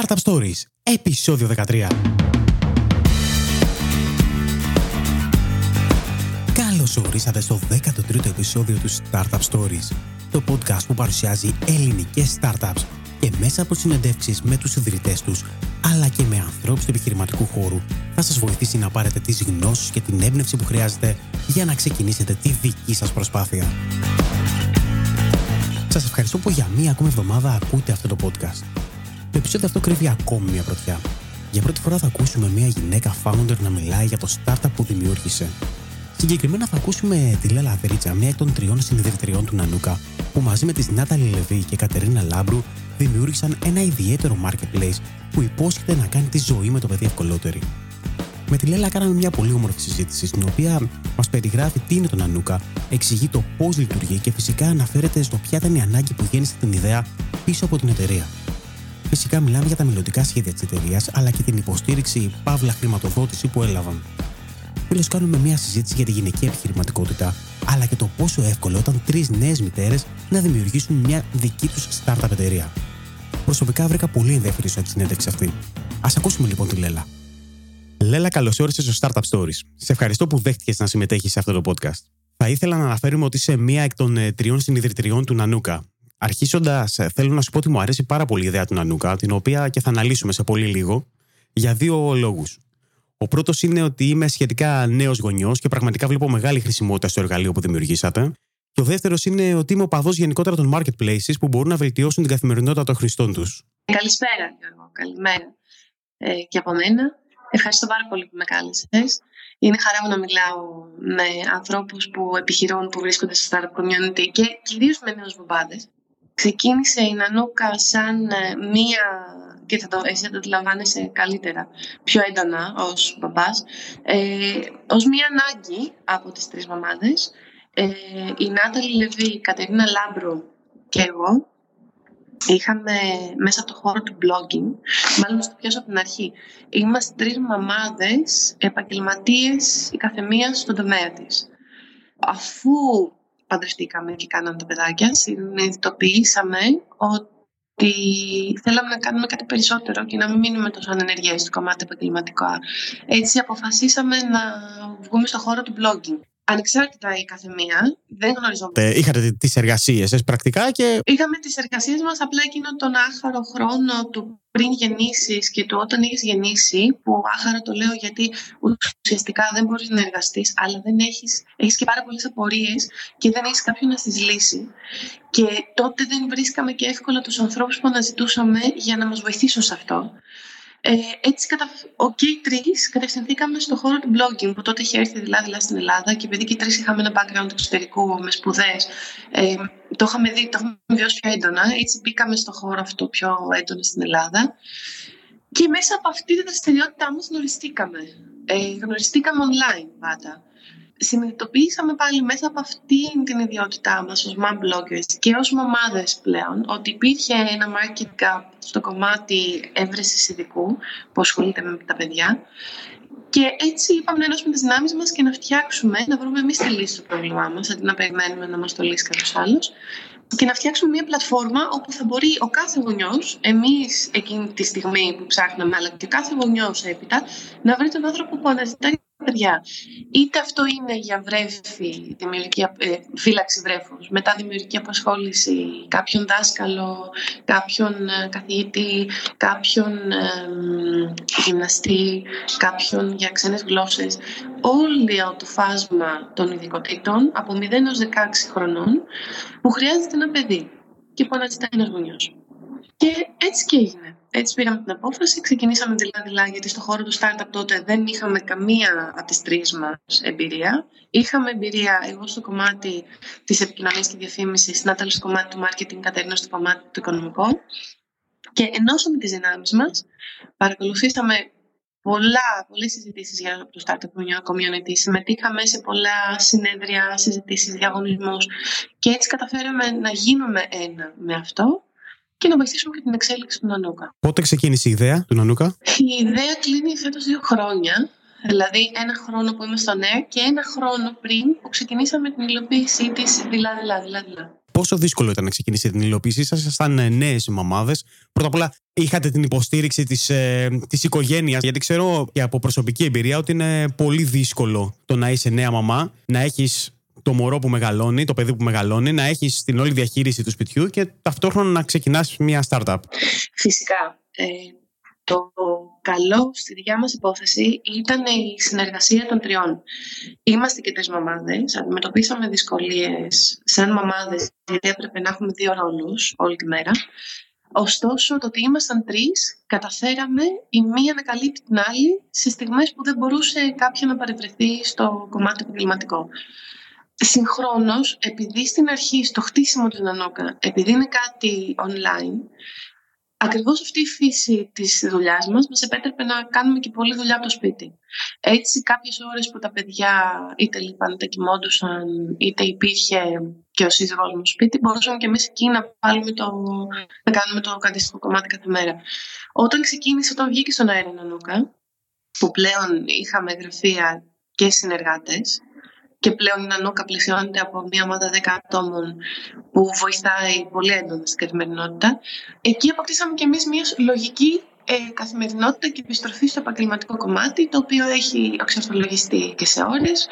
Startup Stories, επεισόδιο 13. Καλώς ορίσατε στο 13ο επεισόδιο του Startup Stories, το podcast που παρουσιάζει ελληνικές startups και μέσα από συνεντεύξεις με τους ιδρυτές τους, αλλά και με ανθρώπους του επιχειρηματικού χώρου, θα σας βοηθήσει να πάρετε τις γνώσεις και την έμπνευση που χρειάζεται για να ξεκινήσετε τη δική σας προσπάθεια. Σας ευχαριστώ που για μία ακόμη εβδομάδα ακούτε αυτό το podcast. Το επεισόδιο αυτό κρύβει ακόμη μια πρωτιά. Για πρώτη φορά θα ακούσουμε μια γυναίκα founder να μιλάει για το startup που δημιούργησε. Συγκεκριμένα θα ακούσουμε τη Λέλα Αδρίτσα, μια εκ των τριών συνειδητριών του Νανούκα, που μαζί με τη Νάταλη Λεβί και Κατερίνα Λάμπρου δημιούργησαν ένα ιδιαίτερο marketplace που υπόσχεται να κάνει τη ζωή με το παιδί ευκολότερη. Με τη Λέλα κάναμε μια πολύ όμορφη συζήτηση, στην οποία μας περιγράφει τι είναι το Νανούκα, εξηγεί το πώς λειτουργεί και φυσικά αναφέρεται στο ποια ήταν η ανάγκη που γέννησε την ιδέα πίσω από την εταιρεία. Φυσικά μιλάμε για τα μελλοντικά σχέδια της εταιρείας, αλλά και την υποστήριξη παύλα χρηματοδότηση που έλαβαν. Τέλο, κάνουμε μια συζήτηση για τη γυναική επιχειρηματικότητα, αλλά και το πόσο εύκολο ήταν τρεις νέες μητέρες να δημιουργήσουν μια δική τους startup εταιρεία. Προσωπικά βρήκα πολύ ενδιαφέρον τη συνέντευξη αυτή. Α ακούσουμε λοιπόν τη Λέλα. Λέλα, καλώς όρισες στο Startup Stories. Σε ευχαριστώ που δέχτηκες να συμμετέχεις σε αυτό το podcast. Θα ήθελα να αναφέρουμε ότι είσαι μία εκ των ε, τριών συνειδητριών του Νανούκα. Αρχίζοντας, ε, θέλω να σου πω ότι μου αρέσει πάρα πολύ η ιδέα του Νανούκα, την οποία και θα αναλύσουμε σε πολύ λίγο, για δύο λόγους. Ο πρώτος είναι ότι είμαι σχετικά νέος γονιός και πραγματικά βλέπω μεγάλη χρησιμότητα στο εργαλείο που δημιουργήσατε. Και ο δεύτερος είναι ότι είμαι οπαδό γενικότερα των marketplaces που μπορούν να βελτιώσουν την καθημερινότητα των χρηστών τους. Καλησπέρα, Γιώργο. Καλημέρα. Ε, και από μένα. Ευχαριστώ πάρα πολύ που με κάλεσες. Είναι χαρά μου να μιλάω με ανθρώπους που επιχειρούν, που βρίσκονται στο startup community και κυρίως με νέους μπαμπάδε. Ξεκίνησε η Νανούκα σαν ε, μία και θα το, εσύ θα το αντιλαμβάνεσαι καλύτερα, πιο έντονα ως μπαμπάς, ε, ως μία ανάγκη από τις τρεις μαμάδες. Ε, η Νάταλη Λεβί, η Κατερίνα Λάμπρου και εγώ είχαμε μέσα από το χώρο του blogging, μάλλον στο πιάσω από την αρχή, είμαστε τρεις μαμάδες επαγγελματίες η καθεμία στον τομέα της. Αφού παντρευτήκαμε και κάναμε τα παιδάκια, συνειδητοποιήσαμε ότι θέλαμε να κάνουμε κάτι περισσότερο και να μην μείνουμε τόσο ανενεργές στο κομμάτι επαγγελματικό. Έτσι αποφασίσαμε να βγούμε στο χώρο του blogging ανεξάρτητα η καθεμία, δεν γνωριζόμαστε. Ε, είχατε τις εργασίες σα πρακτικά και. Είχαμε τις εργασίες μας, απλά εκείνον τον άχαρο χρόνο του πριν γεννήσεις και του όταν έχει γεννήσει, που άχαρο το λέω γιατί ουσιαστικά δεν μπορείς να εργαστείς, αλλά δεν έχει έχεις και πάρα πολλές απορίες και δεν έχεις κάποιον να τι λύσει. Και τότε δεν βρίσκαμε και εύκολα τους ανθρώπους που αναζητούσαμε για να μας βοηθήσουν σε αυτό. Ε, έτσι, κατα... ο και οι τρεις κατευθυνθήκαμε στον χώρο του blogging, που τότε είχε έρθει δηλαδή στην Ελλάδα και επειδή και οι τρεις είχαμε ένα background εξωτερικού με σπουδές, ε, το είχαμε δει, το είχαμε βιώσει πιο έντονα. Έτσι, μπήκαμε στον χώρο αυτό πιο έντονα στην Ελλάδα. Και μέσα από αυτή τη δραστηριότητά μα γνωριστήκαμε. Ε, γνωριστήκαμε online πάντα συνειδητοποιήσαμε πάλι μέσα από αυτή την ιδιότητά μας ως mom bloggers και ως μαμάδες πλέον ότι υπήρχε ένα market gap στο κομμάτι έβρεσης ειδικού που ασχολείται με τα παιδιά. Και έτσι είπαμε να ενώσουμε τις δυνάμεις μας και να φτιάξουμε, να βρούμε εμείς τη λύση στο πρόβλημά μας αντί να περιμένουμε να μας το λύσει κάποιος άλλος. Και να φτιάξουμε μια πλατφόρμα όπου θα μπορεί ο κάθε γονιός, εμείς εκείνη τη στιγμή που ψάχναμε, αλλά και ο κάθε γονιός έπειτα, να βρει τον άνθρωπο που αναζητάει παιδιά. Είτε αυτό είναι για βρέφη, δημιουργική, ε, φύλαξη βρέφους, μετά δημιουργική απασχόληση, κάποιον δάσκαλο, κάποιον ε, καθηγητή, κάποιον ε, γυμναστή, κάποιον για ξένες γλώσσες. Όλο το φάσμα των ειδικοτήτων από 0 έως 16 χρονών που χρειάζεται ένα παιδί και που αναζητάει ένας γονιός. Και έτσι και έγινε. Έτσι πήραμε την απόφαση, ξεκινήσαμε δηλαδή γιατί στο χώρο του startup τότε δεν είχαμε καμία από τις τρεις μας εμπειρία. Είχαμε εμπειρία εγώ στο κομμάτι της επικοινωνίας και διαφήμισης, Νάταλη στο κομμάτι του marketing, Κατερίνα στο κομμάτι του οικονομικού. Και ενώσαμε τις δυνάμεις μας, παρακολουθήσαμε πολλά, πολλές συζητήσεις για το startup community, συμμετείχαμε σε πολλά συνέδρια, συζητήσεις, διαγωνισμούς και έτσι καταφέραμε να γίνουμε ένα με αυτό και να βοηθήσουμε και την εξέλιξη του Νανούκα. Πότε ξεκίνησε η ιδέα του Νανούκα; Η ιδέα κλείνει φέτος δύο χρόνια. Δηλαδή ένα χρόνο που είμαι στο ΝΕΡ και ένα χρόνο πριν που ξεκινήσαμε την υλοποίησή της δειλά, δειλά, δειλά, δειλά. Πόσο δύσκολο ήταν να ξεκινήσετε την υλοποίησή σας, ήσασταν νέες μαμάδες. Πρώτα απ' όλα, είχατε την υποστήριξη της ε, της οικογένειας, γιατί ξέρω και από προσωπική εμπειρία ότι είναι πολύ δύσκολο το να είσαι νέα μαμά, να έχεις το μωρό που μεγαλώνει, το παιδί που μεγαλώνει, να έχεις την όλη διαχείριση του σπιτιού και ταυτόχρονα να ξεκινάς μια startup. Φυσικά. Ε, το καλό στη δικιά μας υπόθεση ήταν η συνεργασία των τριών. Είμαστε και τρεις μαμάδες, αντιμετωπίσαμε δυσκολίες σαν μαμάδες γιατί έπρεπε να έχουμε δύο ρόλους όλη τη μέρα. Ωστόσο, το ότι ήμασταν τρεις, καταφέραμε η μία να καλύπτει την άλλη σε στιγμές που δεν μπορούσε κάποια να παρευρεθεί στο κομμάτι επαγγελματικό. Συγχρόνως, επειδή στην αρχή στο χτίσιμο του Νανόκα, επειδή είναι κάτι online, ακριβώς αυτή η φύση της δουλειάς μας μας επέτρεπε να κάνουμε και πολλή δουλειά από το σπίτι. Έτσι κάποιες ώρες που τα παιδιά είτε λείπαν, είτε κοιμόντουσαν, είτε υπήρχε και ο σύζυγός μου σπίτι, μπορούσαμε και εμείς εκεί να, βάλουμε το, να κάνουμε το αντίστοιχο κομμάτι κάθε μέρα. Όταν ξεκίνησε, όταν βγήκε στον αέρα Νανούκα, που πλέον είχαμε γραφεία και συνεργάτες, και πλέον η Νανούκα πλαισιώνεται από μια ομάδα 10 ατόμων που βοηθάει πολύ έντονα στην καθημερινότητα. Εκεί αποκτήσαμε κι εμείς μια λογική ε, καθημερινότητα και επιστροφή στο επαγγελματικό κομμάτι, το οποίο έχει εξορθολογιστεί και σε ώρες.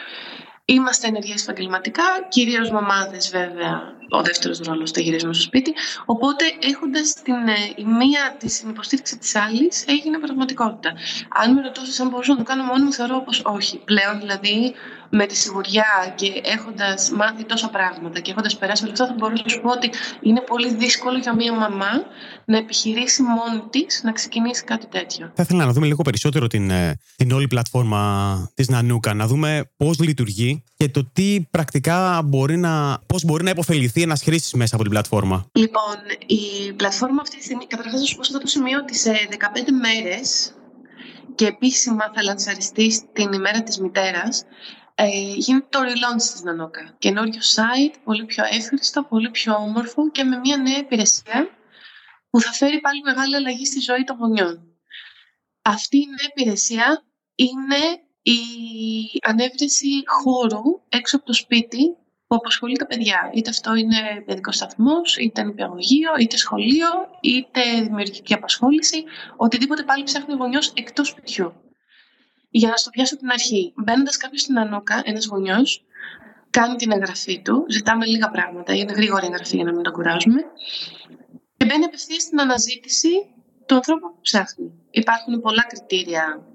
Είμαστε ενεργές επαγγελματικά, κυρίως μαμάδες βέβαια, ο δεύτερος ρόλος το γυρίζουμε στο σπίτι. Οπότε έχοντας την, ε, η μία τη υποστήριξη της άλλης έγινε πραγματικότητα. Αν με ρωτούσες αν μπορούσα να το κάνω μόνο μου, θεωρώ πως όχι. Πλέον δηλαδή με τη σιγουριά και έχοντας μάθει τόσα πράγματα και έχοντας περάσει όλα αυτά, θα μπορούσα να σου πω ότι είναι πολύ δύσκολο για μια μαμά να επιχειρήσει μόνη της να ξεκινήσει κάτι τέτοιο. Θα ήθελα να δούμε λίγο περισσότερο την, ε, την όλη πλατφόρμα της Νανούκα, να δούμε πώς λειτουργεί και το τι πρακτικά μπορεί να, πώς μπορεί να υποφεληθεί ένας χρήστη μέσα από την πλατφόρμα. Λοιπόν, η πλατφόρμα αυτή τη στιγμή, καταρχάς να σου πω σε αυτό το σημείο ότι σε 15 μέρες και επίσημα θα λανσαριστεί την ημέρα της μητέρας ε, γίνεται το relaunch της Νανόκα. Καινούριο site, πολύ πιο εύχριστο, πολύ πιο όμορφο και με μια νέα υπηρεσία που θα φέρει πάλι μεγάλη αλλαγή στη ζωή των γονιών. Αυτή η νέα υπηρεσία είναι η ανέβρεση χώρου έξω από το σπίτι που απασχολεί τα παιδιά. Είτε αυτό είναι παιδικός σταθμός, είτε νηπιαγωγείο, είτε σχολείο, είτε δημιουργική απασχόληση. Οτιδήποτε πάλι ψάχνει ο γονιός εκτός σπιτιού. Για να στο πιάσω την αρχή, μπαίνοντας κάποιος στην Ανόκα, ένας γονιός, κάνει την εγγραφή του, ζητάμε λίγα πράγματα, είναι γρήγορη εγγραφή για να μην το κουράζουμε, και μπαίνει απευθείας στην αναζήτηση του ανθρώπου που ψάχνει. Υπάρχουν πολλά κριτήρια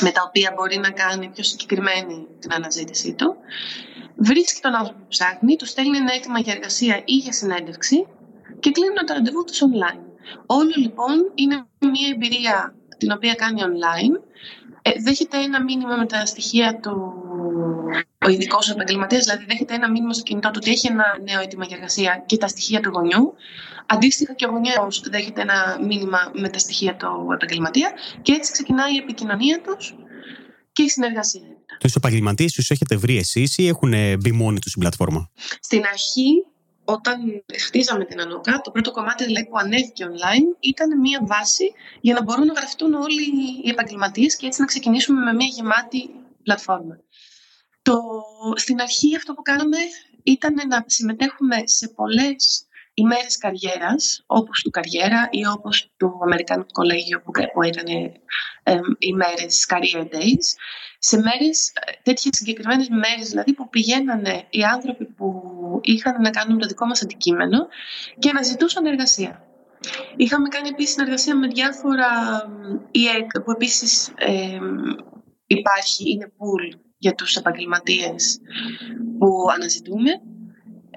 με τα οποία μπορεί να κάνει πιο συγκεκριμένη την αναζήτησή του. Βρίσκει τον άνθρωπο που ψάχνει, του στέλνει ένα αίτημα για εργασία ή για συνέντευξη και κλείνουν το ραντεβού τους online. Όλο λοιπόν είναι μια εμπειρία την οποία κάνει online ε, δέχεται ένα μήνυμα με τα στοιχεία του ο ειδικός επαγγελματίας, δηλαδή δέχεται ένα μήνυμα στο κινητό του ότι έχει ένα νέο αίτημα για εργασία και τα στοιχεία του γονιού. Αντίστοιχα και ο γονιό δέχεται ένα μήνυμα με τα στοιχεία του επαγγελματία και έτσι ξεκινάει η επικοινωνία τους και η συνεργασία. Τους επαγγελματίες τους έχετε βρει εσείς ή έχουν μπει μόνοι τους στην πλατφόρμα; Στην αρχή όταν χτίζαμε την Ανόκα, το πρώτο κομμάτι δηλαδή, που ανέβηκε online ήταν μια βάση για να μπορούν να γραφτούν όλοι οι επαγγελματίες και έτσι να ξεκινήσουμε με μια γεμάτη πλατφόρμα. Το, στην αρχή αυτό που κάναμε ήταν να συμμετέχουμε σε πολλές ημέρες καριέρας, όπως του καριέρα ή όπως του Αμερικανικού Κολέγιο που, που ήταν ε, ημέρες career days, σε μέρες, τέτοιες συγκεκριμένες μέρες δηλαδή που πηγαίνανε οι άνθρωποι που είχαν να κάνουν το δικό μας αντικείμενο και να ζητούσαν εργασία. Είχαμε κάνει επίσης συνεργασία με διάφορα ΙΕΚ που επίσης ε, υπάρχει, είναι pool για τους επαγγελματίες που αναζητούμε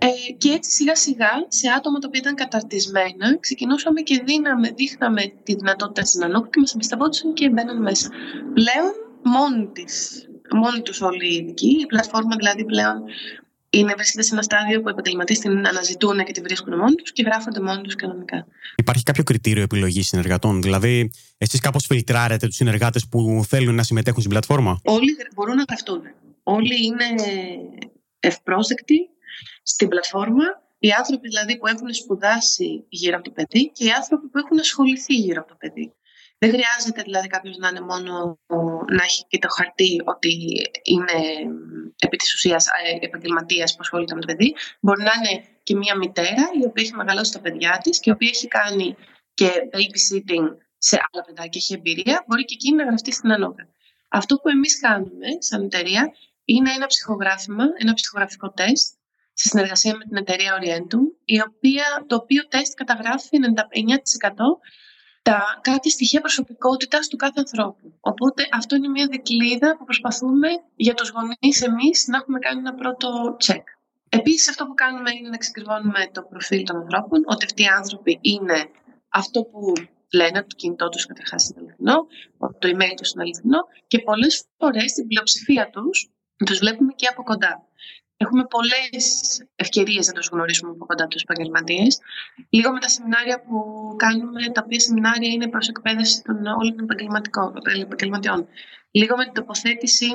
ε, και έτσι σιγά σιγά σε άτομα τα οποία ήταν καταρτισμένα ξεκινούσαμε και δίναμε, δείχναμε τη δυνατότητα στην ανώκη και μας εμπιστευόντουσαν και μπαίναν μέσα. Πλέον μόνοι, της, μόνοι τους όλοι οι ειδικοί, η πλατφόρμα δηλαδή πλέον είναι, βρίσκεται σε ένα στάδιο που οι επαγγελματίες την αναζητούν και τη βρίσκουν μόνοι τους και γράφονται μόνοι τους κανονικά. Υπάρχει κάποιο κριτήριο επιλογής συνεργατών, δηλαδή εσείς κάπως φιλτράρετε τους συνεργάτες που θέλουν να συμμετέχουν στην πλατφόρμα; Όλοι μπορούν να γραφτούν. Όλοι είναι ευπρόσδεκτοι στην πλατφόρμα οι άνθρωποι δηλαδή που έχουν σπουδάσει γύρω από το παιδί και οι άνθρωποι που έχουν ασχοληθεί γύρω από το παιδί. Δεν χρειάζεται δηλαδή κάποιος να είναι μόνο να έχει και το χαρτί ότι είναι επί της ουσίας ε, επαγγελματίας που ασχολείται με το παιδί. Μπορεί να είναι και μια μητέρα η οποία έχει μεγαλώσει τα παιδιά της και η οποία έχει κάνει και babysitting σε άλλα παιδιά και έχει εμπειρία, μπορεί και εκείνη να γραφτεί στην ανώκα. Αυτό που εμείς κάνουμε σαν εταιρεία είναι ένα ψυχογράφημα, ένα ψυχογραφικό τεστ σε συνεργασία με την εταιρεία Orientum, η οποία, το οποίο τεστ καταγράφει 99% τα κάτι στοιχεία προσωπικότητας του κάθε ανθρώπου. Οπότε αυτό είναι μια δικλίδα που προσπαθούμε για τους γονείς εμείς να έχουμε κάνει ένα πρώτο check. Επίσης, αυτό που κάνουμε είναι να εξακριβώνουμε το προφίλ των ανθρώπων, ότι αυτοί οι άνθρωποι είναι αυτό που λένε, ότι το κινητό τους καταρχάς είναι αληθινό, ότι το email τους είναι αληθινό και πολλές φορές στην πλειοψηφία τους τους βλέπουμε και από κοντά. Έχουμε πολλές ευκαιρίες να τους γνωρίσουμε από κοντά τους επαγγελματίες. Λίγο με τα σεμινάρια που κάνουμε, τα οποία σεμινάρια είναι προς εκπαίδευση των όλων των επαγγελματιών. Λίγο με την τοποθέτηση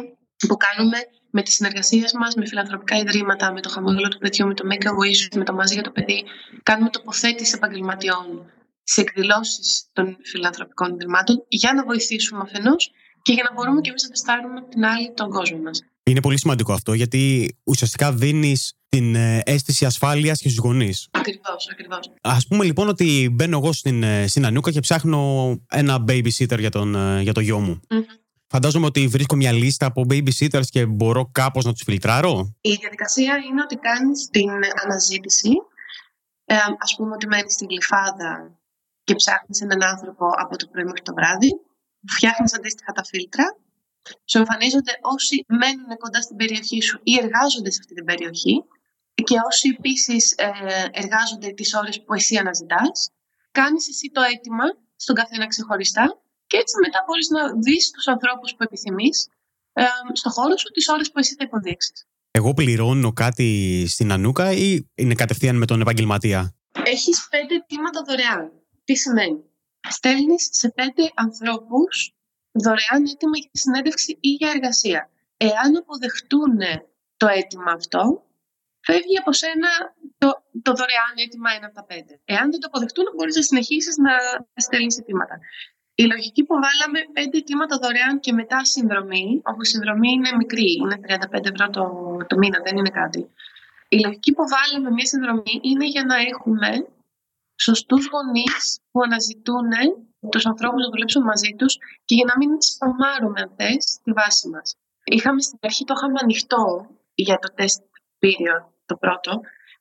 που κάνουμε με τις συνεργασίες μας με φιλανθρωπικά ιδρύματα, με το χαμόγελο του παιδιού, με το Make a Wish, με το Μαζί για το παιδί. Κάνουμε τοποθέτηση επαγγελματιών σε εκδηλώσεις των φιλανθρωπικών ιδρυμάτων για να βοηθήσουμε αφενός και για να μπορούμε και εμείς να τεστάρουμε την άλλη τον κόσμο μας. Είναι πολύ σημαντικό αυτό γιατί ουσιαστικά δίνεις την ε, αίσθηση ασφάλειας και στους γονείς. Ακριβώς, ακριβώς. Α πούμε λοιπόν ότι μπαίνω εγώ στην, ε, στην Ανούκα και ψάχνω ένα babysitter για, τον, ε, για το γιο μου. Mm-hmm. Φαντάζομαι ότι βρίσκω μια λίστα από babysitters και μπορώ κάπως να τους φιλτράρω; Η διαδικασία είναι ότι κάνεις την αναζήτηση. Ε, ας πούμε ότι μένεις στην Γλυφάδα και ψάχνεις έναν άνθρωπο από το πρωί μέχρι το βράδυ. Φτιάχνεις αντίστοιχα τα φίλτρα σου εμφανίζονται όσοι μένουν κοντά στην περιοχή σου ή εργάζονται σε αυτή την περιοχή και όσοι επίσης ε, εργάζονται τις ώρες που εσύ αναζητάς. Κάνεις εσύ το αίτημα στον καθένα ξεχωριστά και έτσι μετά μπορείς να δεις τους ανθρώπους που επιθυμείς ε, στο χώρο σου τις ώρες που εσύ θα υποδείξεις. Εγώ πληρώνω κάτι στην Ανούκα ή είναι κατευθείαν με τον επαγγελματία; Έχεις πέντε αιτήματα δωρεάν. Τι σημαίνει; Στέλνεις σε πέντε ανθρώπους δωρεάν έτοιμα για συνέντευξη ή για εργασία. Εάν αποδεχτούν το αίτημα αυτό, φεύγει από σένα το, το δωρεάν αίτημα ένα από τα πέντε. Εάν δεν το αποδεχτούν, μπορείς να συνεχίσεις να στέλνεις αιτήματα. Η λογική που βάλαμε πέντε αιτήματα δωρεάν και μετά συνδρομή, όπου η συνδρομή είναι μικρή, είναι 35 ευρώ το, το μήνα, δεν είναι κάτι. Η λογική που βάλαμε μια συνδρομή είναι για να έχουμε σωστούς γονείς που αναζητούν τους ανθρώπους να δουλέψουν μαζί τους και για να μην σπαμάρουμε αυτές τη βάση μας. Είχαμε στην αρχή το είχαμε ανοιχτό για το τεστ period, το πρώτο,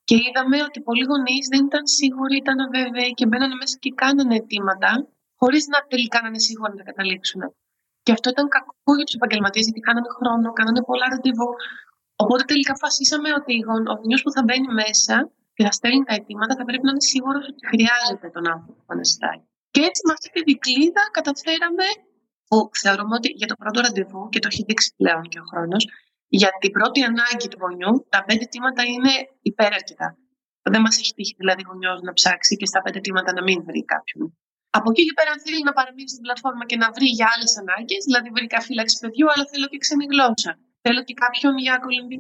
και είδαμε ότι πολλοί γονείς δεν ήταν σίγουροι, ήταν αβέβαιοι και μπαίνανε μέσα και κάνανε αιτήματα, χωρίς να τελικά να είναι σίγουροι να τα καταλήξουν. Και αυτό ήταν κακό για τους επαγγελματίες, γιατί κάνανε χρόνο, κάνανε πολλά ραντεβού. Οπότε τελικά αποφασίσαμε ότι ο γονιός που θα μπαίνει μέσα και θα στέλνει τα αιτήματα θα πρέπει να είναι σίγουρος ότι χρειάζεται τον άνθρωπο που αναζητάει. Και έτσι με αυτή τη δικλίδα καταφέραμε, που θεωρούμε ότι για το πρώτο ραντεβού, και το έχει δείξει πλέον και ο χρόνος, για την πρώτη ανάγκη του γονιού, τα πέντε τίματα είναι υπεραρκετά. Δεν μας έχει τύχει δηλαδή γονιός να ψάξει και στα πέντε τίματα να μην βρει κάποιον. Από εκεί και πέρα, αν θέλει να παραμείνει στην πλατφόρμα και να βρει για άλλες ανάγκες, δηλαδή βρήκα φύλαξη παιδιού, αλλά θέλω και ξένη γλώσσα. Θέλω και κάποιον για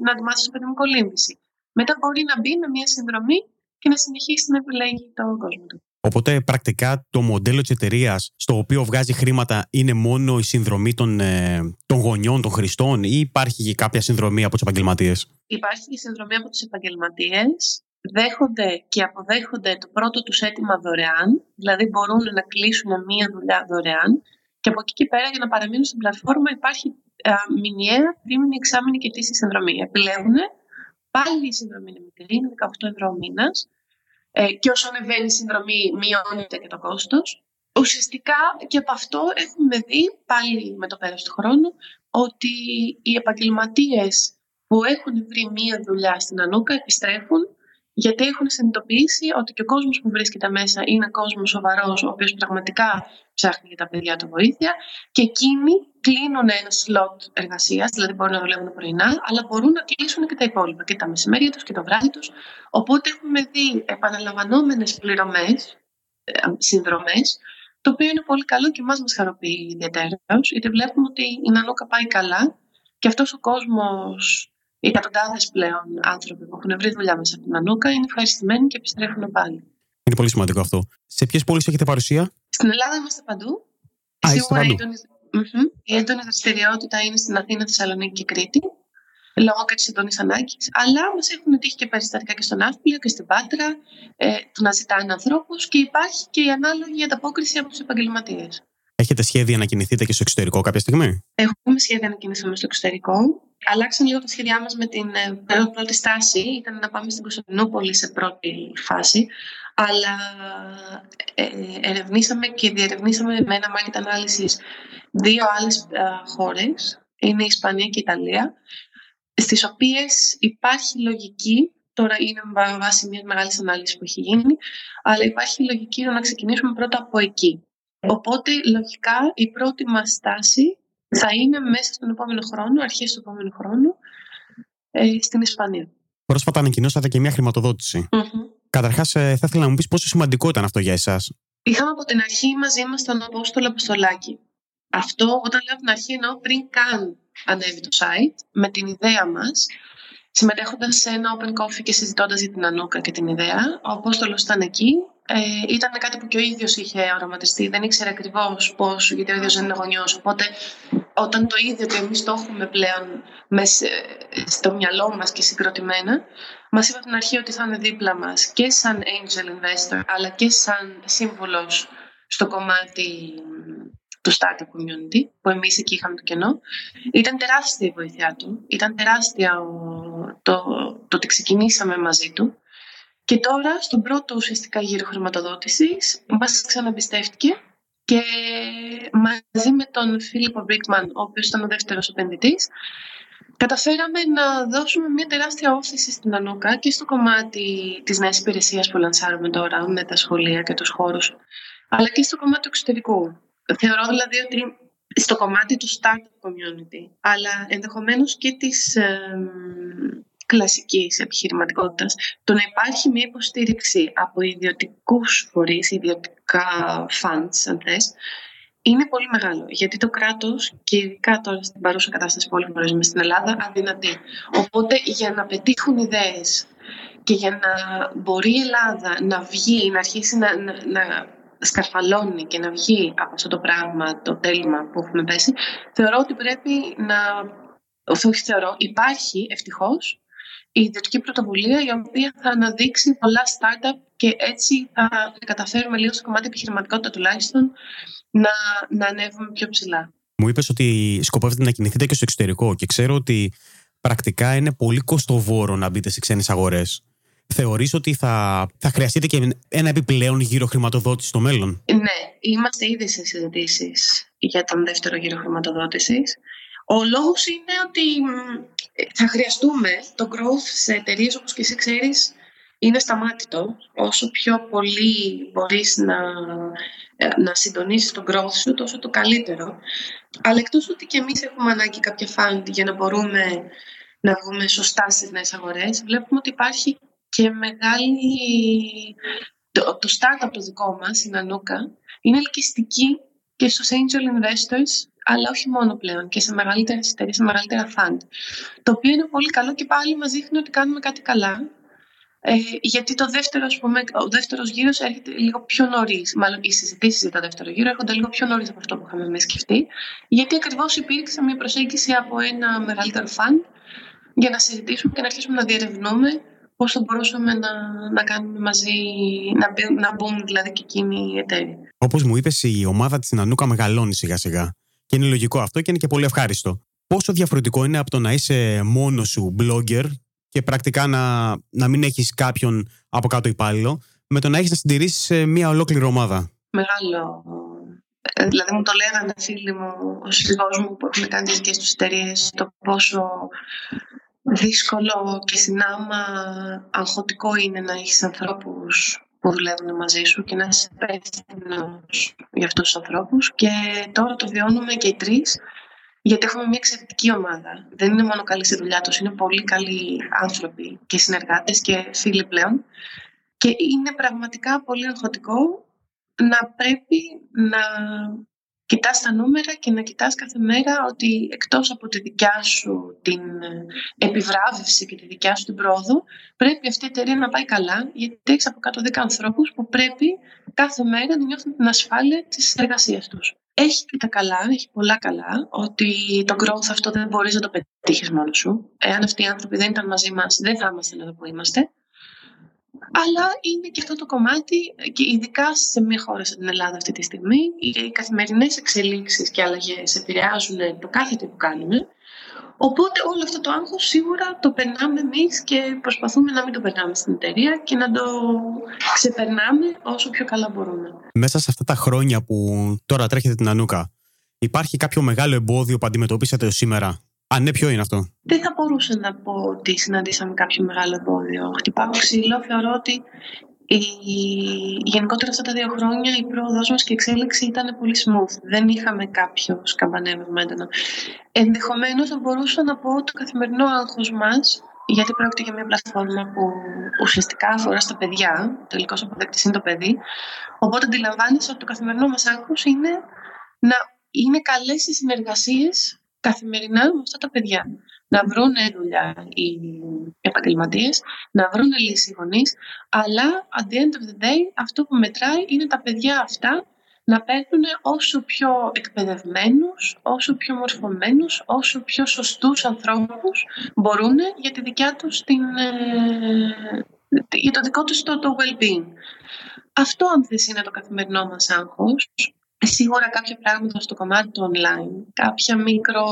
να του μάθει παιδί μου κολύμβηση. Μετά μπορεί να μπει με μια συνδρομή και να συνεχίσει να επιλέγει τον κόσμο του. Οπότε πρακτικά το μοντέλο της εταιρείας στο οποίο βγάζει χρήματα είναι μόνο η συνδρομή των, ε, των γονιών, των χρηστών ή υπάρχει και κάποια συνδρομή από τους επαγγελματίες; Υπάρχει και συνδρομή από τους επαγγελματίες. Δέχονται και αποδέχονται το πρώτο τους αίτημα δωρεάν, δηλαδή μπορούν να κλείσουν μία δουλειά δωρεάν και από εκεί και πέρα για να παραμείνουν στην πλατφόρμα υπάρχει α, μηνιαία, τρίμηνη, εξάμηνη και τύση συνδρομή. Επιλέγουν, πάλι η συνδρομή είναι μικρή, είναι 18 ευρώ ο μήνας, ε, και όσο ανεβαίνει η συνδρομή μειώνεται και το κόστος. Ουσιαστικά και από αυτό έχουμε δει πάλι με το πέρας του χρόνου ότι οι επαγγελματίες που έχουν βρει μία δουλειά στην Ανούκα επιστρέφουν γιατί έχουν συνειδητοποιήσει ότι και ο κόσμος που βρίσκεται μέσα είναι κόσμος σοβαρός, ο οποίος πραγματικά ψάχνει για τα παιδιά του βοήθεια και εκείνοι κλείνουν ένα σλότ εργασίας, δηλαδή μπορούν να δουλεύουν πρωινά, αλλά μπορούν να κλείσουν και τα υπόλοιπα, και τα μεσημέρια τους και το βράδυ τους. Οπότε έχουμε δει επαναλαμβανόμενες πληρωμές, ε, συνδρομές, το οποίο είναι πολύ καλό και εμάς μας χαροποιεί ιδιαίτερα, γιατί βλέπουμε ότι η Νανόκα πάει καλά και αυτός ο κόσμος οι εκατοντάδες πλέον άνθρωποι που έχουν βρει δουλειά μέσα από την Ανούκα είναι ευχαριστημένοι και επιστρέφουν πάλι. Είναι πολύ σημαντικό αυτό. Σε ποιες πόλεις έχετε παρουσία, Στην Ελλάδα είμαστε παντού. Α, Σίγουρα η έντονη, η έντονη δραστηριότητα είναι στην Αθήνα, Θεσσαλονίκη και Κρήτη λόγω και της έντονης ανάγκης. Αλλά μας έχουν τύχει και περιστατικά και στον Ναύπλιο και στην Πάτρα, ε, του να ζητάνε ανθρώπους και υπάρχει και η ανάλογη ανταπόκριση από τους επαγγελματίες. Έχετε σχέδια να κινηθείτε και στο εξωτερικό κάποια στιγμή; Έχουμε σχέδια να κινηθούμε στο εξωτερικό. Αλλάξαν λίγο τα σχέδιά μας με την ε, πρώτη στάση. Ήταν να πάμε στην Κωνσταντινούπολη σε πρώτη φάση. Αλλά ε, ερευνήσαμε και διερευνήσαμε με ένα market analysis δύο άλλες χώρες. Είναι η Ισπανία και η Ιταλία στις οποίες υπάρχει λογική, τώρα είναι βάση μιας μεγάλης ανάλυσης που έχει γίνει, αλλά υπάρχει λογική να ξεκινήσουμε πρώτα από εκεί. Οπότε, λογικά, η πρώτη μας στάση θα είναι μέσα στον επόμενο χρόνο, αρχές του επόμενου χρόνου, ε, στην Ισπανία. Πρόσφατα ανακοινώσατε και μια χρηματοδότηση. Mm-hmm. Καταρχάς, ε, θα ήθελα να μου πεις πόσο σημαντικό ήταν αυτό για εσάς. Είχαμε από την αρχή μαζί μας τον Απόστολο Αποστολάκη. Αυτό, όταν λέω από την αρχή, εννοώ πριν καν ανέβει το site με την ιδέα μας συμμετέχοντας σε ένα open coffee και συζητώντας για την Ανούκα και την ιδέα. Ο Απόστολος ήταν εκεί. Ε, ήταν κάτι που και ο ίδιος είχε οραματιστεί. Δεν ήξερε ακριβώς πώς, γιατί ο ίδιος δεν είναι γονιός. Οπότε όταν το ίδιο και εμείς το έχουμε πλέον μέσα, στο μυαλό μας και συγκροτημένα, μας είπε από την αρχή ότι θα είναι δίπλα μας και σαν angel investor, αλλά και σαν σύμβολος στο κομμάτι του startup community, που εμείς εκεί είχαμε το κενό. Ήταν τεράστια η βοήθειά του. Ήταν τεράστια το, το ότι ξεκινήσαμε μαζί του. Και τώρα, στον πρώτο ουσιαστικά γύρο χρηματοδότησης, μας ξαναμπιστεύτηκε και μαζί με τον Φίλιππο Μπρίκμαν, ο οποίος ήταν ο δεύτερος επενδυτής, καταφέραμε να δώσουμε μια τεράστια όθηση στην Ανούκα και στο κομμάτι της νέας υπηρεσίας που λανσάρουμε τώρα με τα σχολεία και τους χώρους, αλλά και στο κομμάτι του εξωτερικού. Θεωρώ δηλαδή ότι στο κομμάτι του startup community, αλλά ενδεχομένως και της ε, κλασικής επιχειρηματικότητας, το να υπάρχει μια υποστήριξη από ιδιωτικούς φορείς, ιδιωτικά funds, αν θες, είναι πολύ μεγάλο. Γιατί το κράτος, και ειδικά τώρα στην παρούσα κατάσταση που όλοι γνωρίζουμε στην Ελλάδα, αδυνατεί. Οπότε για να πετύχουν ιδέες και για να μπορεί η Ελλάδα να βγει, να αρχίσει να, να, να σκαρφαλώνει και να βγει από αυτό το πράγμα, το τέλμα που έχουμε πέσει, θεωρώ ότι πρέπει να. Όχι θεωρώ, υπάρχει ευτυχώς η ιδιωτική πρωτοβουλία η οποία θα αναδείξει πολλά startup και έτσι θα καταφέρουμε λίγο στο κομμάτι επιχειρηματικότητα τουλάχιστον να, να ανέβουμε πιο ψηλά. Μου είπες ότι σκοπεύετε να κινηθείτε και στο εξωτερικό και ξέρω ότι πρακτικά είναι πολύ κοστοβόρο να μπείτε σε ξένες αγορές θεωρείς ότι θα, θα χρειαστείτε και ένα επιπλέον γύρο χρηματοδότησης στο μέλλον; Ναι, είμαστε ήδη σε συζητήσεις για τον δεύτερο γύρο χρηματοδότησης. Ο λόγος είναι ότι θα χρειαστούμε το growth σε εταιρείες όπως και εσύ ξέρεις είναι σταμάτητο. Όσο πιο πολύ μπορείς να, ε, να συντονίσεις το growth σου, τόσο το καλύτερο. Αλλά εκτός ότι και εμείς έχουμε ανάγκη κάποια fund για να μπορούμε να βγούμε σωστά στις νέες αγορές, βλέπουμε ότι υπάρχει και μεγάλη... Το, το startup το δικό μας, η Νανούκα, είναι ελκυστική και στους angel investors, αλλά όχι μόνο πλέον, και σε μεγαλύτερες εταιρείες, σε μεγαλύτερα fund. Το οποίο είναι πολύ καλό και πάλι μας δείχνει ότι κάνουμε κάτι καλά. Ε, γιατί το δεύτερο, ας πούμε, ο δεύτερος γύρος έρχεται λίγο πιο νωρίς. Μάλλον οι συζητήσεις για το δεύτερο γύρο έρχονται λίγο πιο νωρίς από αυτό που είχαμε εμείς σκεφτεί. Γιατί ακριβώς υπήρξε μια προσέγγιση από ένα μεγαλύτερο fund για να συζητήσουμε και να αρχίσουμε να διερευνούμε πώς θα μπορούσαμε να, να κάνουμε μαζί, να, να μπουν δηλαδή και εκείνοι οι εταίροι. Όπως μου είπες, η ομάδα της Νανούκα μεγαλώνει σιγά σιγά. Και είναι λογικό αυτό και είναι και πολύ ευχάριστο. Πόσο διαφορετικό είναι από το να είσαι μόνο σου blogger και πρακτικά να, να μην έχεις κάποιον από κάτω υπάλληλο, με το να έχεις να συντηρήσεις μια ολόκληρη ομάδα; Μεγάλο. Ε, δηλαδή μου το λέγανε φίλοι μου, ο σύζυγός μου που έχουν κάνει τις δικές τους εταιρείες, το πόσο δύσκολο και συνάμα αγχωτικό είναι να έχεις ανθρώπους που δουλεύουν μαζί σου και να είσαι υπεύθυνος για αυτούς τους ανθρώπους και τώρα το βιώνουμε και οι τρεις γιατί έχουμε μια εξαιρετική ομάδα. Δεν είναι μόνο καλή στη δουλειά τους, είναι πολύ καλοί άνθρωποι και συνεργάτες και φίλοι πλέον και είναι πραγματικά πολύ αγχωτικό να πρέπει να κοιτάς τα νούμερα και να κοιτάς κάθε μέρα ότι εκτός από τη δικιά σου την ε, επιβράβευση και τη δικιά σου την πρόοδο, πρέπει αυτή η εταιρεία να πάει καλά, γιατί έχεις από κάτω 10 ανθρώπους που πρέπει κάθε μέρα να νιώθουν την ασφάλεια της εργασίας τους. έχει και τα καλά, έχει πολλά καλά, ότι το growth αυτό δεν μπορείς να το πετύχεις μόνος σου. Εάν αυτοί οι άνθρωποι δεν ήταν μαζί μας, δεν θα είμαστε εδώ που είμαστε. Αλλά είναι και αυτό το κομμάτι, και ειδικά σε μια χώρα σαν την Ελλάδα αυτή τη στιγμή, οι καθημερινές εξελίξεις και αλλαγές επηρεάζουν το κάθε τι που κάνουμε. Οπότε όλο αυτό το άγχος σίγουρα το περνάμε εμείς και προσπαθούμε να μην το περνάμε στην εταιρεία και να το ξεπερνάμε όσο πιο καλά μπορούμε. Μέσα σε αυτά τα χρόνια που τώρα τρέχετε την Ανούκα, υπάρχει κάποιο μεγάλο εμπόδιο που αντιμετωπίσατε σήμερα; Αν ναι, ποιο είναι αυτό; Δεν θα μπορούσα να πω ότι συναντήσαμε κάποιο μεγάλο εμπόδιο. Χτυπάω ξύλο. Θεωρώ ότι η... γενικότερα αυτά τα δύο χρόνια η πρόοδο μας και η εξέλιξη ήταν πολύ smooth. Δεν είχαμε κάποιο σκαμπανέβημα έντονο. Ενδεχομένως θα μπορούσα να πω το καθημερινό άγχος μας, γιατί πρόκειται για μια πλατφόρμα που ουσιαστικά αφορά στα παιδιά, ο τελικό αποδέκτη είναι το παιδί. Οπότε αντιλαμβάνεσαι ότι το καθημερινό μας άγχος είναι να είναι καλές οι συνεργασίες καθημερινά με αυτά τα παιδιά να βρουν δουλειά οι επαγγελματίες, να βρουν λύση οι γονείς, αλλά at the end of the day αυτό που μετράει είναι τα παιδιά αυτά να παίρνουν όσο πιο εκπαιδευμένους, όσο πιο μορφωμένους, όσο πιο σωστούς ανθρώπους μπορούν για τη δικιά τους την, ε, για το δικό τους το, το well-being. Αυτό αν θες είναι το καθημερινό μας άγχος σίγουρα κάποια πράγματα στο κομμάτι του online, κάποια μικρο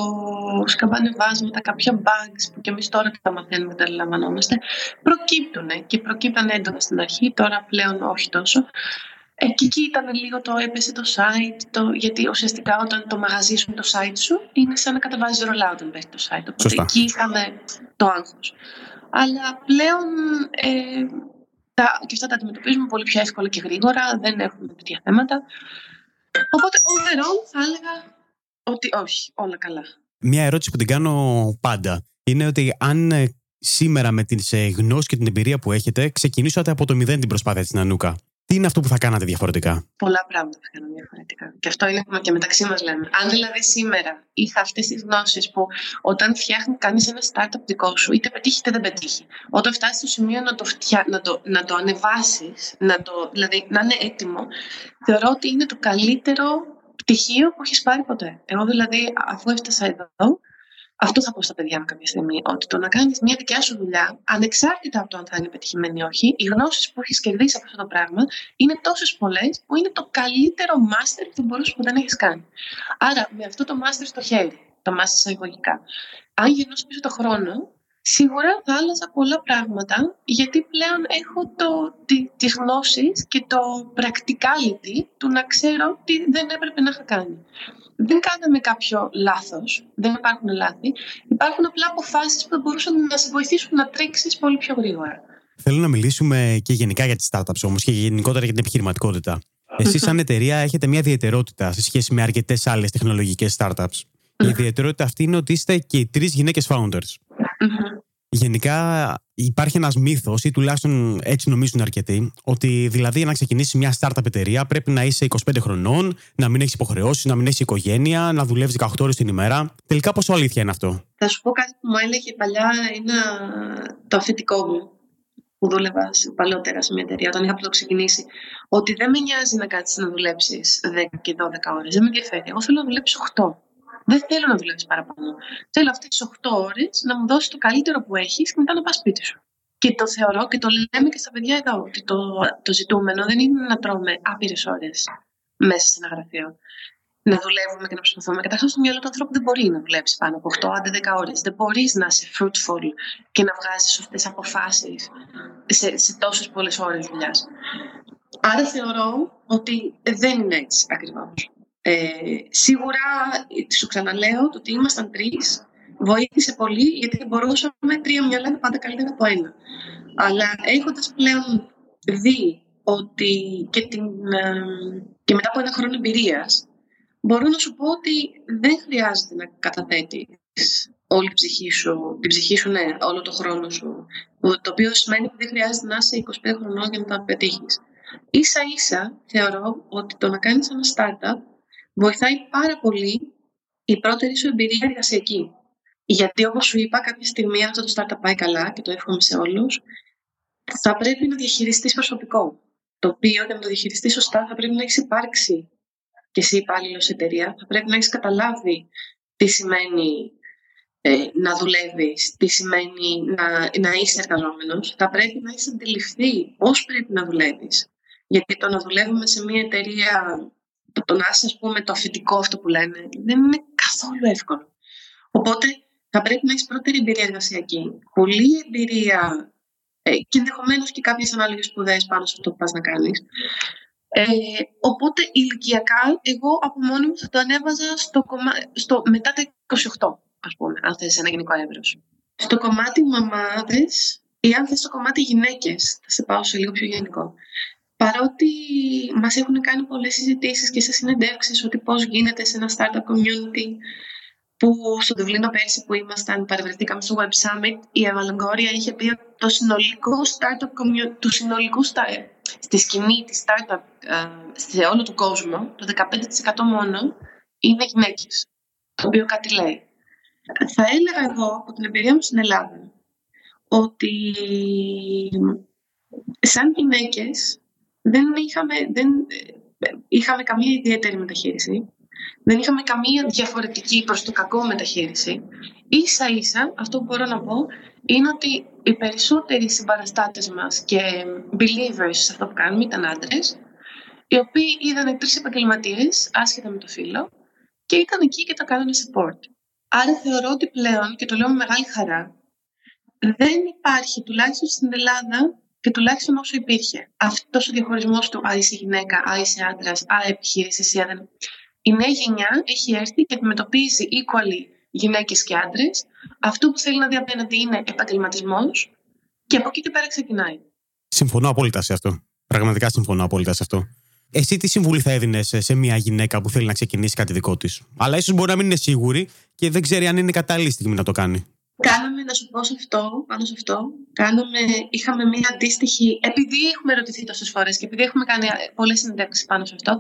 σκαμπανεβάσματα, κάποια bugs που και εμείς τώρα τα μαθαίνουμε, τα αντιλαμβανόμαστε, προκύπτουν και προκύπταν έντονα στην αρχή, τώρα πλέον όχι τόσο. Εκεί ήταν λίγο το έπεσε το site, το, γιατί ουσιαστικά όταν το μαγαζί σου το site σου είναι σαν να κατεβάζεις ρολά όταν πέφτει το site. Οπότε Σωστά. εκεί είχαμε το άγχος. Αλλά πλέον ε, τα, και αυτά τα αντιμετωπίζουμε πολύ πιο εύκολα και γρήγορα, δεν έχουμε τέτοια θέματα. Οπότε, overall, θα έλεγα ότι όχι, όλα καλά. Μια ερώτηση που την κάνω πάντα είναι ότι αν ε, σήμερα με τις ε, γνώσεις και την εμπειρία που έχετε ξεκινήσατε από το μηδέν την προσπάθεια της Νανούκα. Τι είναι αυτό που θα κάνατε διαφορετικά; Πολλά πράγματα θα κάνω διαφορετικά. Και αυτό είναι και μεταξύ μας λέμε. Αν δηλαδή σήμερα είχα αυτές τις γνώσεις που όταν φτιάχνει κανείς ένα startup δικό σου, είτε πετύχει είτε δεν πετύχει, όταν φτάσει στο σημείο να το, φτια... να το, να το ανεβάσεις, να το... δηλαδή να είναι έτοιμο, θεωρώ ότι είναι το καλύτερο πτυχίο που έχεις πάρει ποτέ. Εγώ δηλαδή, αφού έφτασα εδώ, αυτό θα πω στα παιδιά μου κάποια στιγμή. Ότι το να κάνεις μια δικιά σου δουλειά, ανεξάρτητα από το αν θα είναι πετυχημένη ή όχι, οι γνώσεις που έχεις κερδίσει από αυτό το πράγμα είναι τόσες πολλές που είναι το καλύτερο μάστερ που μπορούσε που δεν έχεις κάνει. Άρα, με αυτό το μάστερ στο χέρι, το μάστερ εισαγωγικά, αν γυρνούσε πίσω το χρόνο, σίγουρα θα άλλαζα πολλά πράγματα, γιατί πλέον έχω το, τι, τις γνώσεις και το practicality του να ξέρω τι δεν έπρεπε να είχα κάνει δεν κάναμε κάποιο λάθος. Δεν υπάρχουν λάθη. Υπάρχουν απλά αποφάσεις που μπορούσαν να σε βοηθήσουν να τρέξεις πολύ πιο γρήγορα. Θέλω να μιλήσουμε και γενικά για τις startups όμως και γενικότερα για την επιχειρηματικότητα. Εσείς, σαν εταιρεία, έχετε μια ιδιαιτερότητα σε σχέση με αρκετές άλλες τεχνολογικές startups. Η ιδιαιτερότητα αυτή είναι ότι είστε και οι τρεις γυναίκες founders. Γενικά υπάρχει ένας μύθος, ή τουλάχιστον έτσι νομίζουν αρκετοί, ότι δηλαδή για να ξεκινήσει μια startup εταιρεία πρέπει να είσαι 25 χρονών, να μην έχεις υποχρεώσεις, να μην έχεις οικογένεια, να δουλεύεις 18 ώρες την ημέρα. Τελικά, πόσο αλήθεια είναι αυτό; Θα σου πω κάτι που μου έλεγε παλιά ένα... το αφεντικό μου που δούλευα παλαιότερα σε μια εταιρεία, όταν είχα πρώτο ξεκινήσει, ότι δεν με νοιάζει να κάτσεις να δουλέψεις 10 και 12 ώρες. Δεν με ενδιαφέρει. Εγώ θέλω να δουλέψει 8. Δεν θέλω να δουλεύει παραπάνω. Θέλω αυτές τις 8 ώρες να μου δώσεις το καλύτερο που έχεις και μετά να πας σπίτι σου. Και το θεωρώ και το λέμε και στα παιδιά εδώ, ότι το, το ζητούμενο δεν είναι να τρώμε άπειρες ώρες μέσα σε ένα γραφείο. Να δουλεύουμε και να προσπαθούμε. Καταρχάς, στο μυαλό του ανθρώπου δεν μπορεί να δουλέψεις πάνω από 8, άντε 10 ώρες. Δεν μπορείς να είσαι fruitful και να βγάζεις σωστέ αποφάσεις σε, σε τόσες πολλές ώρες δουλειάς. Άρα θεωρώ ότι δεν είναι έτσι ακριβώς. Ε, σίγουρα, σου ξαναλέω, το ότι ήμασταν τρεις βοήθησε πολύ γιατί μπορούσαμε τρία μυαλά να πάντα καλύτερα από ένα. Αλλά έχοντας πλέον δει ότι και, την, ε, και μετά από ένα χρόνο εμπειρίας, μπορώ να σου πω ότι δεν χρειάζεται να καταθέτεις όλη την ψυχή σου, την ψυχή σου, ναι, όλο το χρόνο σου. Το οποίο σημαίνει ότι δεν χρειάζεται να είσαι 25 χρονών για να τα πετύχεις. Ίσα ίσα θεωρώ ότι το να κάνεις ένα startup βοηθάει πάρα πολύ η πρώτη σου εμπειρία εργασιακή. Γιατί όπως σου είπα, κάποια στιγμή αυτό το startup πάει καλά και το εύχομαι σε όλους, θα πρέπει να διαχειριστείς προσωπικό. Το οποίο για να το διαχειριστείς σωστά θα πρέπει να έχεις υπάρξει και εσύ υπάλληλο εταιρεία, θα πρέπει να έχεις καταλάβει τι σημαίνει ε, να δουλεύεις, τι σημαίνει να, να είσαι εργαζόμενος. Θα πρέπει να έχεις αντιληφθεί πώς πρέπει να δουλεύεις. Γιατί το να δουλεύουμε σε μια εταιρεία, το, το να είσαι, ας πούμε, το αφητικό αυτό που λένε, δεν είναι καθόλου εύκολο. Οπότε θα πρέπει να έχεις πρώτερη εμπειρία εργασιακή, πολλή εμπειρία ε, και ενδεχομένως και κάποιες ανάλογες σπουδές πάνω σε αυτό που πας να κάνεις. Ε, οπότε ηλικιακά εγώ από μόνη μου θα το ανέβαζα στο, στο μετά τα 28, ας πούμε, αν θες ένα γενικό εύρος. Στο κομμάτι μαμάδες ή αν θες στο κομμάτι γυναίκες, θα σε πάω σε λίγο πιο γενικό. Παρότι μας έχουν κάνει πολλές συζητήσεις και σε συνεντεύξεις ότι πώς γίνεται σε ένα startup community που στο Δουβλίνο πέρσι που ήμασταν, παρευρεθήκαμε στο Web Summit, η Ευαλαγκόρια είχε πει ότι το συνολικό startup community, του συνολικού startup, στη σκηνή της startup ε, σε όλο τον κόσμο, το 15% μόνο είναι γυναίκες, το οποίο κάτι λέει. Θα έλεγα εγώ από την εμπειρία μου στην Ελλάδα ότι σαν γυναίκες δεν είχαμε, δεν είχαμε καμία ιδιαίτερη μεταχείριση. Δεν είχαμε καμία διαφορετική προς το κακό μεταχείριση. Ίσα ίσα, αυτό που μπορώ να πω, είναι ότι οι περισσότεροι συμπαραστάτες μας και believers σε αυτό που κάνουμε ήταν άντρες, οι οποίοι είδαν τρεις επαγγελματίες, άσχετα με το φύλλο, και ήταν εκεί και το κάνανε support. Άρα θεωρώ ότι πλέον, και το λέω με μεγάλη χαρά, δεν υπάρχει τουλάχιστον στην Ελλάδα και τουλάχιστον όσο υπήρχε αυτός ο διαχωρισμός του Α, είσαι γυναίκα, Α, είσαι άντρας, Α, επιχείρηση, εσύ δεν. Η νέα γενιά έχει έρθει και αντιμετωπίζει equally γυναίκες και άντρες. Αυτό που θέλει να δει απέναντι είναι επαγγελματισμός και από εκεί και πέρα ξεκινάει. Συμφωνώ απόλυτα σε αυτό. Πραγματικά συμφωνώ απόλυτα σε αυτό. Εσύ τι συμβουλή θα έδινες σε μια γυναίκα που θέλει να ξεκινήσει κάτι δικό της; Αλλά ίσως μπορεί να μην είναι σίγουρη και δεν ξέρει αν είναι κατάλληλη στιγμή να το κάνει. Κάναμε, να σου πω σε αυτό, πάνω σε αυτό, κάναμε, είχαμε μια αντίστοιχη, επειδή έχουμε ρωτηθεί τόσες φορές και επειδή έχουμε κάνει πολλές συνεντεύξεις πάνω σε αυτό,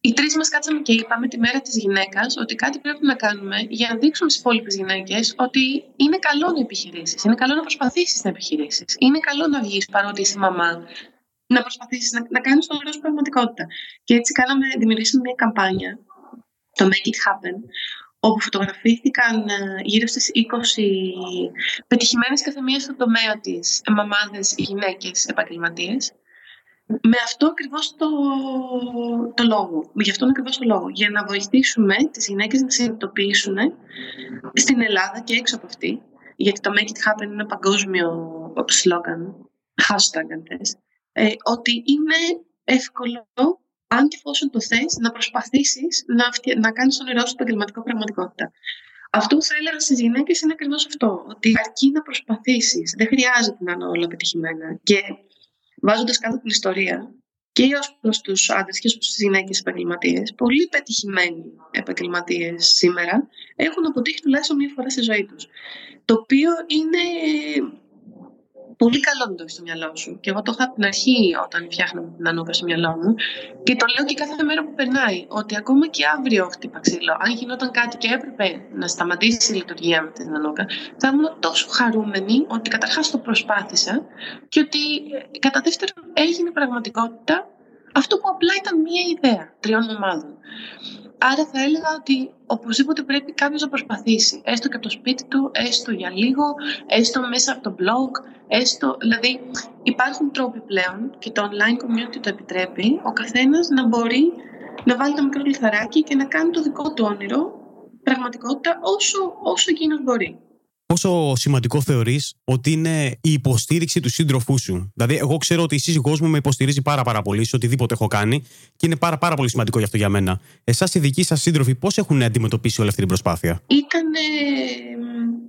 οι τρεις μας κάτσαμε και είπαμε τη μέρα της γυναίκας ότι κάτι πρέπει να κάνουμε για να δείξουμε στις υπόλοιπες γυναίκες ότι είναι καλό να επιχειρήσεις, είναι καλό να προσπαθήσεις να επιχειρήσεις, είναι καλό να βγεις παρότι είσαι μαμά, να προσπαθήσεις να, να κάνεις το σου πραγματικότητα. Και έτσι κάναμε, δημιουργήσαμε μια καμπάνια, το Make It Happen, όπου φωτογραφήθηκαν ε, γύρω στις 20 πετυχημένες καθεμία στον τομέα της μαμάδες, γυναίκες, επαγγελματίες. Με αυτό ακριβώς το, το λόγο. Γι' αυτόν ακριβώς το λόγο. Για να βοηθήσουμε τις γυναίκες να συνειδητοποιήσουν στην Ελλάδα και έξω από αυτή. Γιατί το Make It Happen είναι ένα παγκόσμιο σλόγκαν, hashtag αν θες, ε, ότι είναι εύκολο, αν και εφόσον το θες, να προσπαθήσεις να, να κάνεις τον όνειρό σου επαγγελματικό πραγματικότητα. Αυτό που θα έλεγα στις γυναίκες είναι ακριβώς αυτό. Ότι αρκεί να προσπαθήσεις. Δεν χρειάζεται να είναι όλα πετυχημένα. Και βάζοντας κάτω την ιστορία και ως προς τους άντρες και ω προ τι γυναίκες επαγγελματίες, πολύ πετυχημένοι επαγγελματίες σήμερα έχουν αποτύχει τουλάχιστον μία φορά στη ζωή τους. Το οποίο είναι πολύ καλό να το έχεις στο μυαλό σου. Και εγώ το είχα από την αρχή όταν φτιάχναμε την Ανούκα στο μυαλό μου. Και το λέω και κάθε μέρα που περνάει. Ότι ακόμα και αύριο χτύπα ξύλο, αν γινόταν κάτι και έπρεπε να σταματήσει η λειτουργία με την Ανούκα, θα ήμουν τόσο χαρούμενη ότι καταρχάς το προσπάθησα και ότι ε, κατά δεύτερον έγινε πραγματικότητα αυτό που απλά ήταν μία ιδέα τριών ομάδων. Άρα θα έλεγα ότι οπωσδήποτε πρέπει κάποιος να προσπαθήσει, έστω και από το σπίτι του, έστω για λίγο, έστω μέσα από το blog, έστω, δηλαδή υπάρχουν τρόποι πλέον και το online community το επιτρέπει, ο καθένας να μπορεί να βάλει το μικρό λιθαράκι και να κάνει το δικό του όνειρο πραγματικότητα όσο, όσο εκείνος μπορεί πόσο σημαντικό θεωρείς ότι είναι η υποστήριξη του σύντροφού σου; Δηλαδή, εγώ ξέρω ότι η σύζυγός μου με υποστηρίζει πάρα, πάρα πολύ σε οτιδήποτε έχω κάνει και είναι πάρα, πάρα πολύ σημαντικό γι' αυτό για μένα. Εσάς, οι δικοί σας σύντροφοι, πώς έχουν αντιμετωπίσει όλη αυτή την προσπάθεια; Ήταν.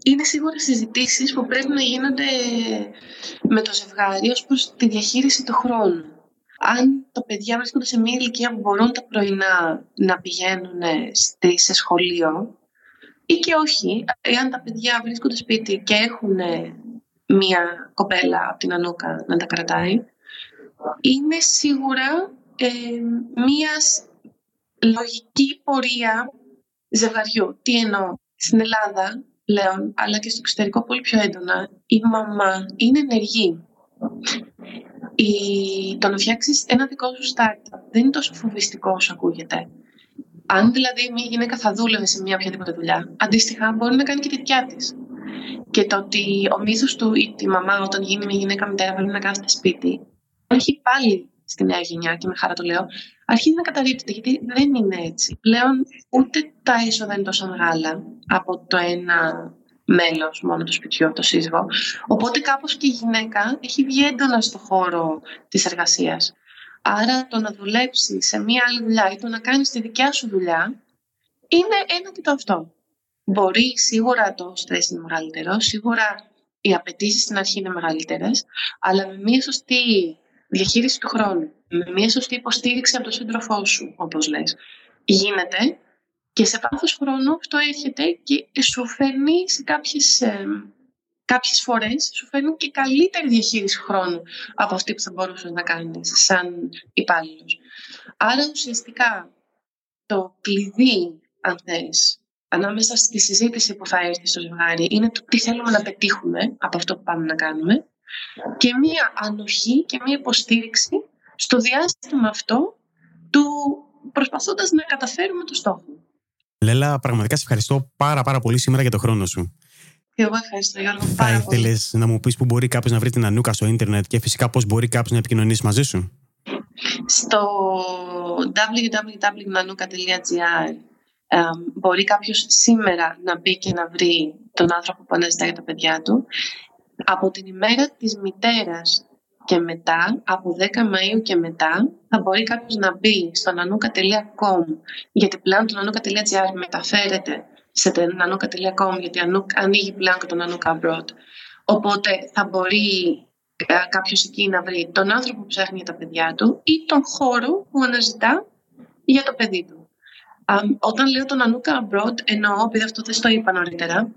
Είναι σίγουρα συζητήσεις που πρέπει να γίνονται με το ζευγάρι ως προς τη διαχείριση του χρόνου. Αν τα παιδιά βρίσκονται σε μια ηλικία που μπορούν τα πρωινά να πηγαίνουν σε σχολείο, ή και όχι, εάν τα παιδιά βρίσκονται σπίτι και έχουν μία κοπέλα από την Ανούκα να τα κρατάει, είναι σίγουρα ε, μία λογική πορεία ζευγαριού. Τι εννοώ, στην Ελλάδα πλέον, αλλά και στο εξωτερικό πολύ πιο έντονα, η μαμά είναι ενεργή. Η... Το να φτιάξεις ένα δικό σου startup δεν είναι τόσο φοβιστικό όσο ακούγεται. Αν δηλαδή μια γυναίκα θα δούλευε σε μια οποιαδήποτε δουλειά, αντίστοιχα μπορεί να κάνει και τη δικιά της. Και το ότι ο μύθος του ή τη μαμά, όταν γίνει μια γυναίκα μητέρα, πρέπει να κάθεται σπίτι, έχει πάλι στη νέα γενιά και με χαρά το λέω, αρχίζει να καταρρύπτεται γιατί δεν είναι έτσι. Πλέον ούτε τα έσοδα είναι τόσο μεγάλα από το ένα μέλος μόνο του σπιτιού, το σύζυγο. Οπότε κάπως και η γυναίκα έχει βγει έντονα στο χώρο της εργασίας. Άρα το να δουλέψεις σε μία άλλη δουλειά ή το να κάνεις τη δικιά σου δουλειά είναι ένα και το αυτό. Μπορεί σίγουρα το στρες είναι μεγαλύτερο, σίγουρα οι απαιτήσεις στην αρχή είναι μεγαλύτερες, αλλά με μία σωστή διαχείριση του χρόνου, με μία σωστή υποστήριξη από τον σύντροφό σου, όπως λες, γίνεται και σε βάθος χρόνου αυτό έρχεται και σου φέρνει σε κάποιες, ε, κάποιες φορές σου φέρνει και καλύτερη διαχείριση χρόνου από αυτή που θα μπορούσες να κάνεις σαν υπάλληλος. Άρα ουσιαστικά το κλειδί, αν θες, ανάμεσα στη συζήτηση που θα έρθει στο ζευγάρι είναι το τι θέλουμε να πετύχουμε από αυτό που πάμε να κάνουμε και μία ανοχή και μία υποστήριξη στο διάστημα αυτό του προσπαθώντας να καταφέρουμε το στόχο. Λέλα, πραγματικά σε ευχαριστώ πάρα πάρα πολύ σήμερα για το χρόνο σου. Και εγώ ευχαριστώ Γιώργο Θα ήθελες να μου πεις που μπορεί κάποιος να βρει την Ανούκα στο ίντερνετ και φυσικά πώς μπορεί κάποιος να επικοινωνήσει μαζί σου; Στο www.nanuka.gr μπορεί κάποιος σήμερα να μπει και να βρει τον άνθρωπο που αναζητάει τα παιδιά του. Από την ημέρα της μητέρας και μετά, από 10 Μαΐου και μετά, θα μπορεί κάποιος να μπει στο nanuka.com γιατί πλέον το nanuka.gr μεταφέρεται σε nanuka.com γιατί ανοίγει πλέον και το Nanuka Abroad. Οπότε θα μπορεί ε, κάποιος εκεί να βρει τον άνθρωπο που ψάχνει για τα παιδιά του ή τον χώρο που αναζητά για το παιδί του. όταν λέω το Nanuka Abroad εννοώ, επειδή αυτό δεν το είπα νωρίτερα,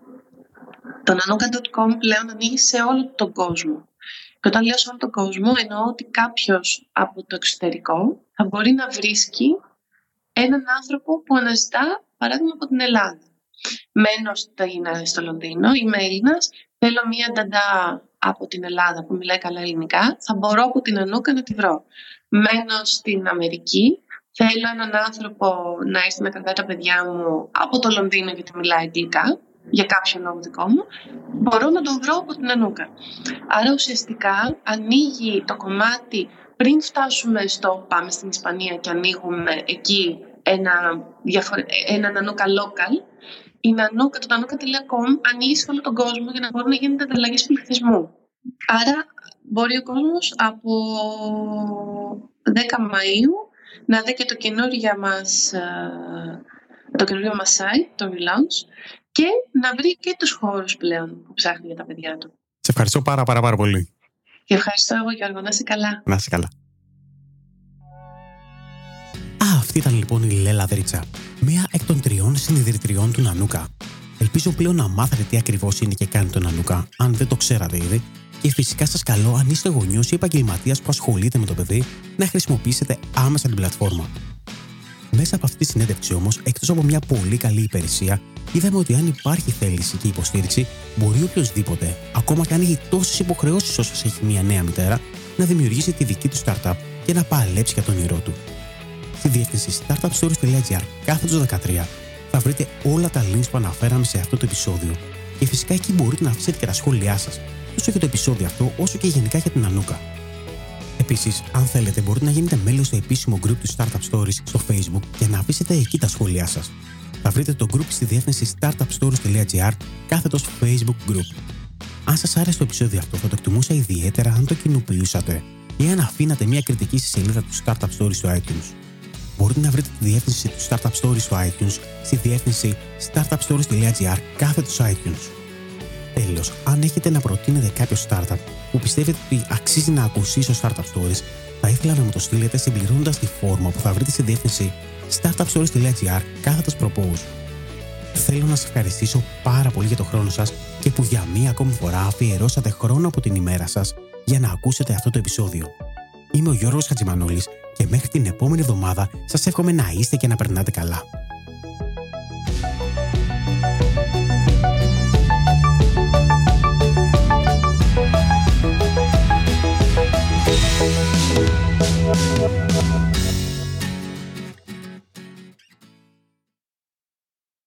το nanuka.com πλέον ανοίγει σε όλο τον κόσμο. Και όταν λέω σε όλο τον κόσμο, εννοώ ότι κάποιος από το εξωτερικό θα μπορεί να βρίσκει έναν άνθρωπο που αναζητά, παράδειγμα, από την Ελλάδα. Μένω στο Λονδίνο, είμαι Έλληνας, θέλω μία νταντά από την Ελλάδα που μιλάει καλά ελληνικά, θα μπορώ από την Ανούκα να τη βρω. Μένω στην Αμερική, θέλω έναν άνθρωπο να έρθει να κρατάει τα παιδιά μου από το Λονδίνο γιατί μιλάει αγγλικά για κάποιο λόγο δικό μου, μπορώ να τον βρω από την Ανούκα. Άρα ουσιαστικά ανοίγει το κομμάτι πριν φτάσουμε στο πάμε στην Ισπανία και ανοίγουμε εκεί ένα, διαφορε... ένα Νανούκα local, η Νανούκα, το nanuka.com ανοίγει σε όλο τον κόσμο για να μπορούν να γίνονται ανταλλαγέ πληθυσμού. Άρα μπορεί ο κόσμος από 10 Μαΐου να δει και το καινούργιο μας, ε, το καινούργιο μας site, το relaunch, και να βρει και τους χώρους πλέον που ψάχνει για τα παιδιά του. Σε ευχαριστώ πάρα πάρα πάρα πολύ. Και ευχαριστώ εγώ Γιώργο, να είσαι καλά. Να είσαι καλά. Ήταν λοιπόν η Λέλα Δρίτσα, μία εκ των τριών συνειδητριών του Νανούκα. Ελπίζω πλέον να μάθετε τι ακριβώς είναι και κάνει το Νανούκα, αν δεν το ξέρατε ήδη, και φυσικά σας καλώ, αν είστε γονιός ή επαγγελματίας που ασχολείται με το παιδί, να χρησιμοποιήσετε άμεσα την πλατφόρμα. Μέσα από αυτή τη συνέντευξη όμως, εκτός από μια πολύ καλή υπηρεσία, είδαμε ότι αν υπάρχει θέληση και υποστήριξη, μπορεί οποιοδήποτε, ακόμα και αν έχει τόσες υποχρεώσεις όσο έχει μια νέα μητέρα, να δημιουργήσει τη δική του startup και να παλέψει για τον όνειρό του. Στη διεύθυνση startupstories.gr κάθετος 13 θα βρείτε όλα τα links που αναφέραμε σε αυτό το επεισόδιο. Και φυσικά εκεί μπορείτε να αφήσετε και τα σχόλιά σας, τόσο για το επεισόδιο αυτό, όσο και γενικά για την Ανούκα. Επίσης, αν θέλετε, μπορείτε να γίνετε μέλος στο επίσημο group του Startup Stories στο Facebook και να αφήσετε εκεί τα σχόλιά σας. Θα βρείτε το group στη διεύθυνση startupstories.gr κάθετος Facebook group. Αν σας άρεσε το επεισόδιο αυτό, θα το εκτιμούσα ιδιαίτερα αν το κοινοποιούσατε ή αν αφήνατε μια κριτική στη σελίδα του Startup Stories στο iTunes. Μπορείτε να βρείτε τη διεύθυνση του Startup Stories στο iTunes στη διεύθυνση startupstories.gr κάθετο iTunes. Τέλος, αν έχετε να προτείνετε κάποιο startup που πιστεύετε ότι αξίζει να ακούσει στο Startup Stories, θα ήθελα να μου το στείλετε συμπληρώνοντας τη φόρμα που θα βρείτε στη διεύθυνση startupstories.gr κάθετος propose. Θέλω να σας ευχαριστήσω πάρα πολύ για το χρόνο σας και που για μία ακόμη φορά αφιερώσατε χρόνο από την ημέρα σας για να ακούσετε αυτό το επεισόδιο. Είμαι ο Γιώργος Χατζημανόλης και μέχρι την επόμενη εβδομάδα σας εύχομαι να είστε και να περνάτε καλά.